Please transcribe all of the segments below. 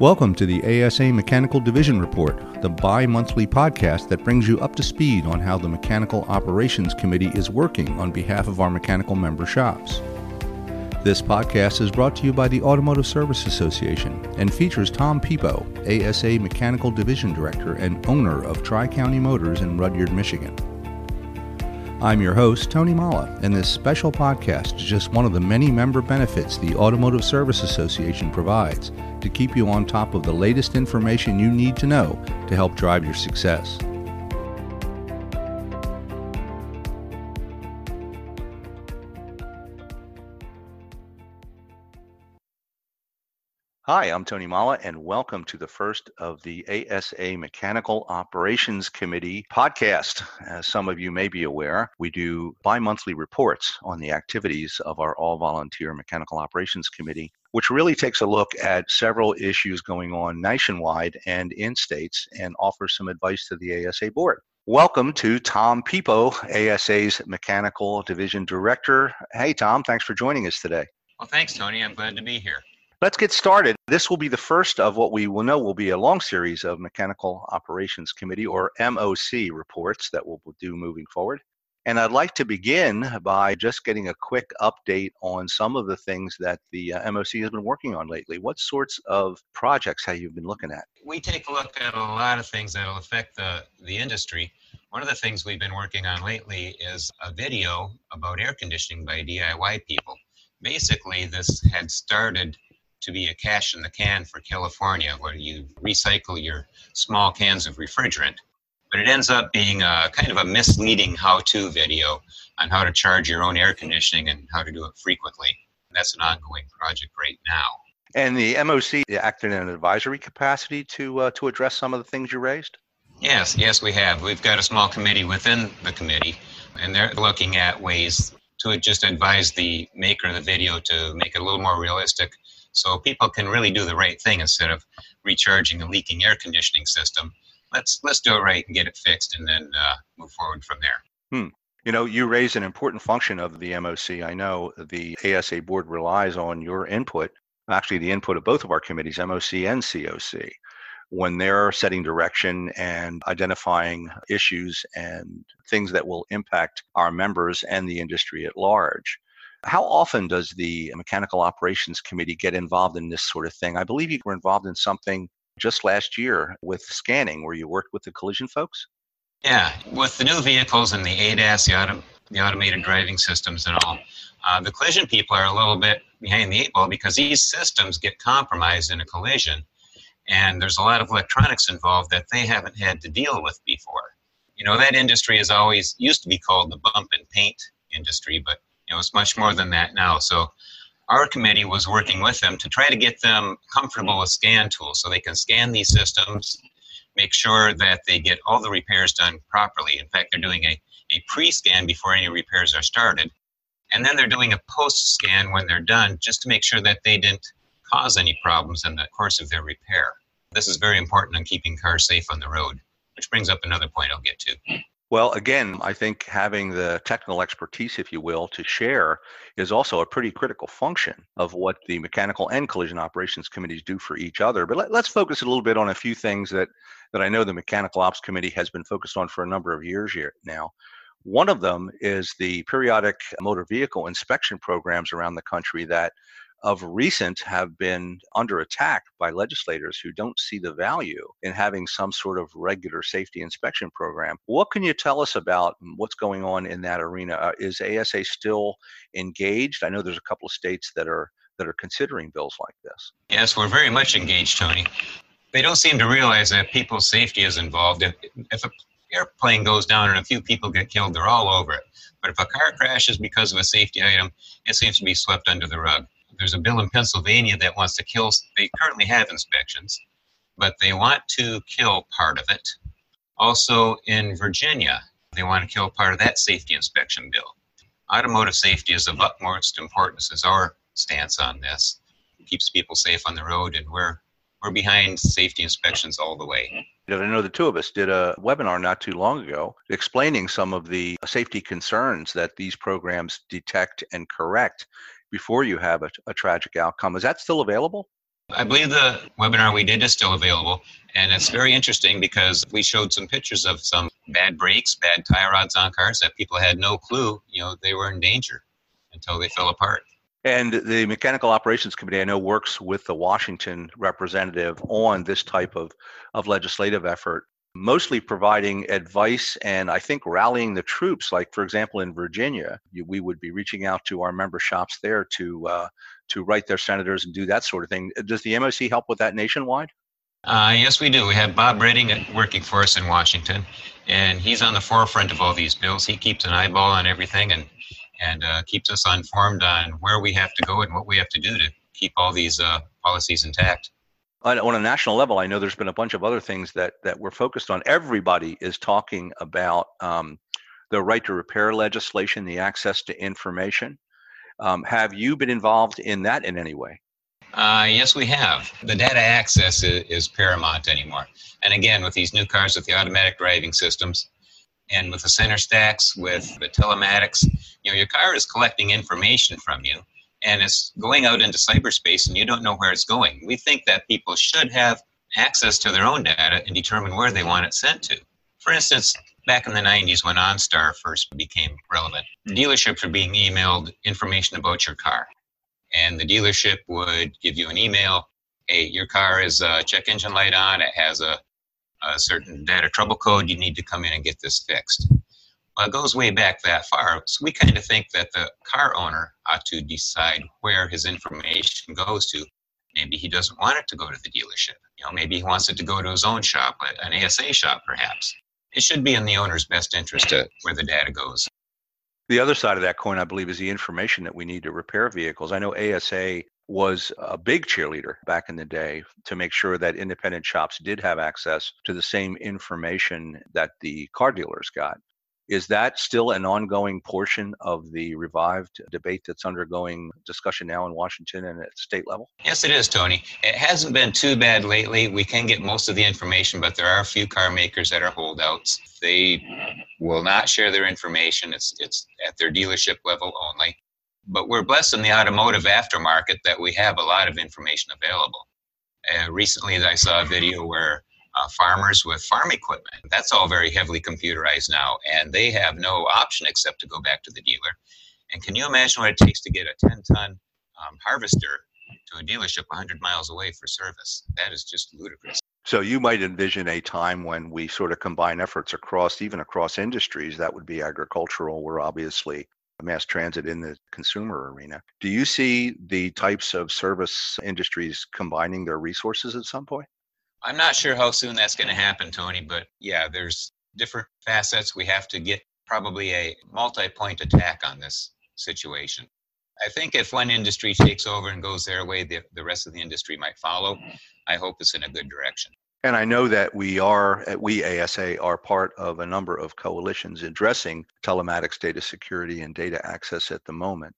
Welcome to the ASA Mechanical Division Report, the bi monthly podcast that brings you up to speed on how the Mechanical Operations Committee is working on behalf of our mechanical member shops. This podcast is brought to you by the Automotive Service Association and features Tom Piippo, ASA Mechanical Division Director and owner of Tri County Motors in Rudyard, Michigan. I'm your host, Tony Molla, and this special podcast is just one of the many member benefits the Automotive Service Association provides to keep you on top of the latest information you need to know to help drive your success. Hi, I'm Tony Molla, and welcome to the first of the ASA Mechanical Operations Committee podcast. As some of you may be aware, we do bi monthly reports on the activities of our all volunteer Mechanical Operations Committee, which really takes a look at several issues going on nationwide and in states and offers some advice to the ASA board. Welcome to Tom Piippo, ASA's Mechanical Division Director. Hey, Tom, thanks for joining us today. Well, thanks, Tony. I'm glad to be here. Let's get started. This will be the first of what we will know will be a long series of Mechanical Operations Committee or MOC reports that we'll do moving forward. And I'd like to begin by just getting a quick update on some of the things that the uh, MOC has been working on lately. What sorts of projects have you been looking at? We take a look at a lot of things that will affect the, the industry. One of the things we've been working on lately is a video about air conditioning by DIY people. Basically, this had started to be a cash in the can for California, where you recycle your small cans of refrigerant. But it ends up being a kind of a misleading how to video on how to charge your own air conditioning and how to do it frequently. That's an ongoing project right now. And the MOC acted in an advisory capacity to uh, to address some of the things you raised. Yes, yes, we have. We've got a small committee within the committee, and they're looking at ways to just advise the maker of the video to make it a little more realistic so people can really do the right thing instead of recharging a leaking air conditioning system. Let's let's do it right and get it fixed, and then uh, move forward from there. Hmm. You know, you raise an important function of the MOC. I know the ASA board relies on your input, actually, the input of both of our committees, MOC and COC, when they're setting direction and identifying issues and things that will impact our members and the industry at large. How often does the Mechanical Operations Committee get involved in this sort of thing? I believe you were involved in something just last year with scanning where you worked with the collision folks. Yeah, with the new vehicles and the ADAS, the, auto, the automated driving systems and all, uh, the collision people are a little bit behind the eight ball because these systems get compromised in a collision and there's a lot of electronics involved that they haven't had to deal with before. You know, that industry is always used to be called the bump and paint industry, but you know, it's much more than that now. So our committee was working with them to try to get them comfortable with scan tools so they can scan these systems, make sure that they get all the repairs done properly. In fact, they're doing a, a pre-scan before any repairs are started. And then they're doing a post-scan when they're done just to make sure that they didn't cause any problems in the course of their repair. This is very important in keeping cars safe on the road, which brings up another point I'll get to. Well, again, I think having the technical expertise, if you will, to share is also a pretty critical function of what the mechanical and collision operations committees do for each other. But let, us focus a little bit on a few things that, that I know the mechanical ops committee has been focused on for a number of years here now. One of them is the periodic motor vehicle inspection programs around the country that of recent have been under attack by legislators who don't see the value in having some sort of regular safety inspection program. What can you tell us about what's going on in that arena? Uh, is ASA still engaged? I know there's a couple of states that are that are considering bills like this. Yes, we're very much engaged, Tony. They don't seem to realize that people's safety is involved. If, if an airplane goes down and a few people get killed, they're all over it. But if a car crashes because of a safety item, it seems to be swept under the rug there's a bill in Pennsylvania that wants to kill, they currently have inspections, but they want to kill part of it. Also in Virginia, they want to kill part of that safety inspection bill. Automotive safety is of utmost importance, is our stance on this. It keeps people safe on the road, and we're we're behind safety inspections all the way. I know the two of us did a webinar not too long ago explaining some of the safety concerns that these programs detect and correct before you have a, a tragic outcome. Is that still available? I believe the webinar we did is still available. And it's very interesting because we showed some pictures of some bad brakes, bad tie rods on cars that people had no clue, you know, they were in danger until they fell apart. And the Mechanical Operations Committee, I know, works with the Washington representative on this type of, of legislative effort, mostly providing advice and I think rallying the troops. Like, for example, in Virginia, we would be reaching out to our member shops there to, uh, to write their senators and do that sort of thing. Does the MOC help with that nationwide? Uh, yes, we do. We have Bob Redding working for us in Washington, and he's on the forefront of all these bills. He keeps an eyeball on everything and and uh, keeps us informed on where we have to go and what we have to do to keep all these uh, policies intact. On, on a national level, I know there's been a bunch of other things that that we're focused on. Everybody is talking about um, the right to repair legislation, the access to information. Um, have you been involved in that in any way? Uh, yes, we have. The data access is, is, paramount anymore. And again, with these new cars with the automatic driving systems and with the center stacks, with the telematics, you know, your car is collecting information from you and it's going out into cyberspace and you don't know where it's going. We think that people should have access to their own data and determine where they want it sent to. For instance, back in the 90s when OnStar first became relevant, dealerships were being emailed information about your car and the dealership would give you an email hey your car is a check engine light on it has a, a certain data trouble code you need to come in and get this fixed well it goes way back that far. So we kind of think that the car owner ought to decide where his information goes to. Maybe he doesn't want it to go to the dealership. You know maybe he wants it to go to his own shop an asa shop perhaps. It should be in the owner's best interest to where the data goes. The other side of that coin, I believe, is the information that we need to repair vehicles. I know ASA was a big cheerleader back in the day to make sure that independent shops did have access to the same information that the car dealers got. Is that still an ongoing portion of the revived debate that's undergoing discussion now in Washington and at state level? Yes, it is, Tony. It hasn't been too bad lately. We can get most of the information, but there are a few car makers that are holdouts. They will not share their information. It's it's at their dealership level only. But we're blessed in the automotive aftermarket that we have a lot of information available. Uh, recently, I saw a video where uh, farmers with farm equipment. That's all very heavily computerized now, and they have no option except to go back to the dealer. And can you imagine what it takes to get a 10 ton um, harvester to a dealership 100 miles away for service? That is just ludicrous. So you might envision a time when we sort of combine efforts across, even across industries. That would be agricultural. We're obviously mass transit in the consumer arena. Do you see the types of service industries combining their resources at some point? I'm not sure how soon that's going to happen, Tony, but yeah, there's different facets. We have to get probably a multi point attack on this situation. I think if one industry takes over and goes their way, the, the rest of the industry might follow. I hope it's in a good direction. And I know that we are, we ASA are part of a number of coalitions addressing telematics data security and data access at the moment.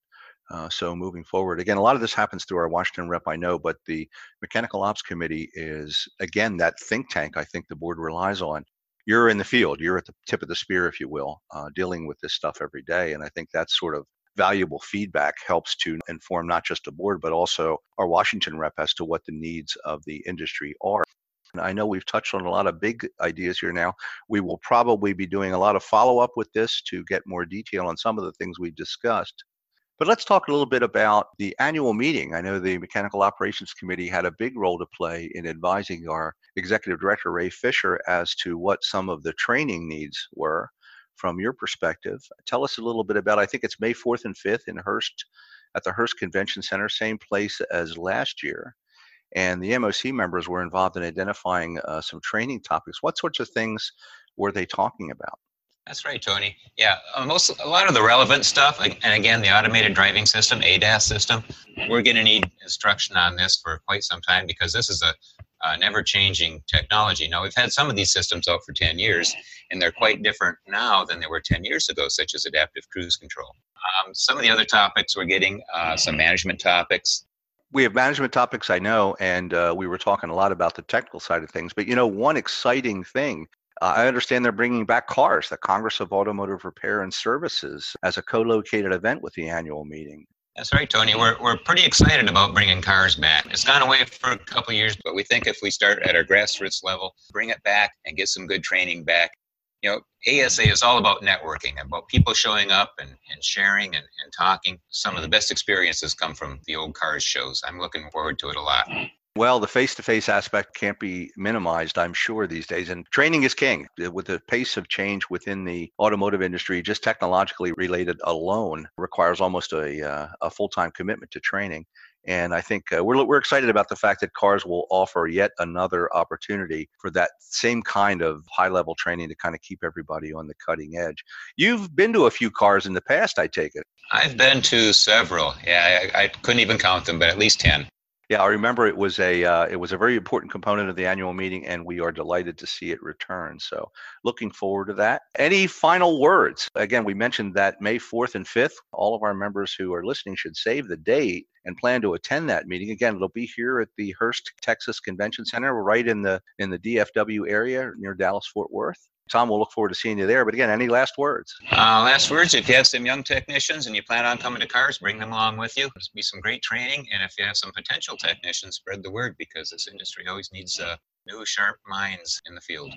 Uh, so moving forward, again, a lot of this happens through our Washington rep, I know, but the Mechanical Ops Committee is, again, that think tank I think the board relies on. You're in the field, you're at the tip of the spear, if you will, uh, dealing with this stuff every day. And I think that sort of valuable feedback helps to inform not just the board, but also our Washington rep as to what the needs of the industry are. And I know we've touched on a lot of big ideas here now. We will probably be doing a lot of follow up with this to get more detail on some of the things we've discussed. But let's talk a little bit about the annual meeting. I know the Mechanical Operations Committee had a big role to play in advising our Executive Director, Ray Fisher, as to what some of the training needs were from your perspective. Tell us a little bit about, I think it's May 4th and 5th in Hurst at the Hurst Convention Center, same place as last year. And the MOC members were involved in identifying uh, some training topics. What sorts of things were they talking about? That's right, Tony. Yeah, uh, most a lot of the relevant stuff, and again, the automated driving system, ADAS system, we're going to need instruction on this for quite some time because this is a, a never-changing technology. Now, we've had some of these systems out for 10 years, and they're quite different now than they were 10 years ago, such as adaptive cruise control. Um, some of the other topics we're getting, uh, some management topics, we have management topics i know and uh, we were talking a lot about the technical side of things but you know one exciting thing uh, I understand they're bringing back CARS, the Congress of Automotive Repair and Services, as a co located event with the annual meeting. That's right, Tony. We're, we're pretty excited about bringing CARS back. It's gone away for a couple years, but we think if we start at our grassroots level, bring it back and get some good training back. You know, ASA is all about networking, about people showing up and, and sharing and, and talking. Some of the best experiences come from the old CARS shows. I'm looking forward to it a lot. Well, the face to face aspect can't be minimized, I'm sure, these days. And training is king. With the pace of change within the automotive industry, just technologically related alone requires almost a, uh, a full time commitment to training. And I think uh, we're, we're excited about the fact that CARS will offer yet another opportunity for that same kind of high level training to kind of keep everybody on the cutting edge. You've been to a few CARS in the past, I take it. I've been to several. Yeah, I, I couldn't even count them, but at least 10. Yeah, I remember it was a uh, it was a very important component of the annual meeting, and we are delighted to see it return. So, looking forward to that. Any final words? Again, we mentioned that May fourth and fifth. All of our members who are listening should save the date and plan to attend that meeting. Again, it'll be here at the Hurst, Texas Convention Center, right in the in the DFW area near Dallas Fort Worth. Tom, we'll look forward to seeing you there. But again, any last words? Uh, last words if you have some young technicians and you plan on coming to CARS, bring them along with you. There's be some great training. And if you have some potential technicians, spread the word because this industry always needs uh, new, sharp minds in the field.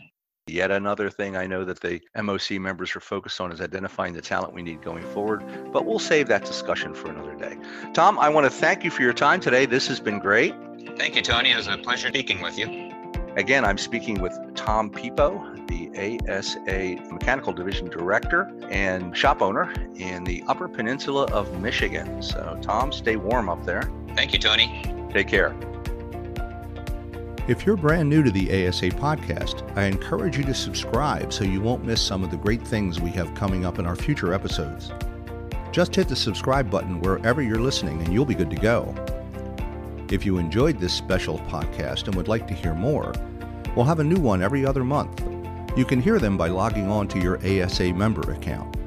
Yet another thing I know that the MOC members are focused on is identifying the talent we need going forward, but we'll save that discussion for another day. Tom, I want to thank you for your time today. This has been great. Thank you, Tony. It was a pleasure speaking with you. Again, I'm speaking with Tom Piippo, the ASA Mechanical Division Director and shop owner in the Upper Peninsula of Michigan. So, Tom, stay warm up there. Thank you, Tony. Take care. If you're brand new to the ASA podcast, I encourage you to subscribe so you won't miss some of the great things we have coming up in our future episodes. Just hit the subscribe button wherever you're listening and you'll be good to go. If you enjoyed this special podcast and would like to hear more, we'll have a new one every other month. You can hear them by logging on to your ASA member account.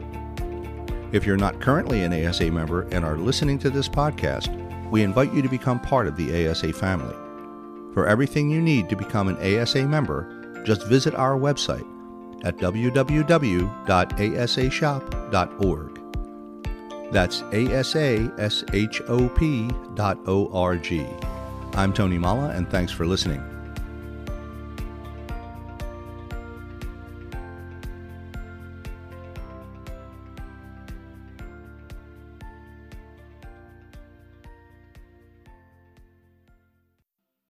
If you're not currently an ASA member and are listening to this podcast, we invite you to become part of the ASA family. For everything you need to become an ASA member, just visit our website at www.asashop.org. That's A-S-A-S-H-O-P dot O-R-G. I'm Tony Molla, and thanks for listening.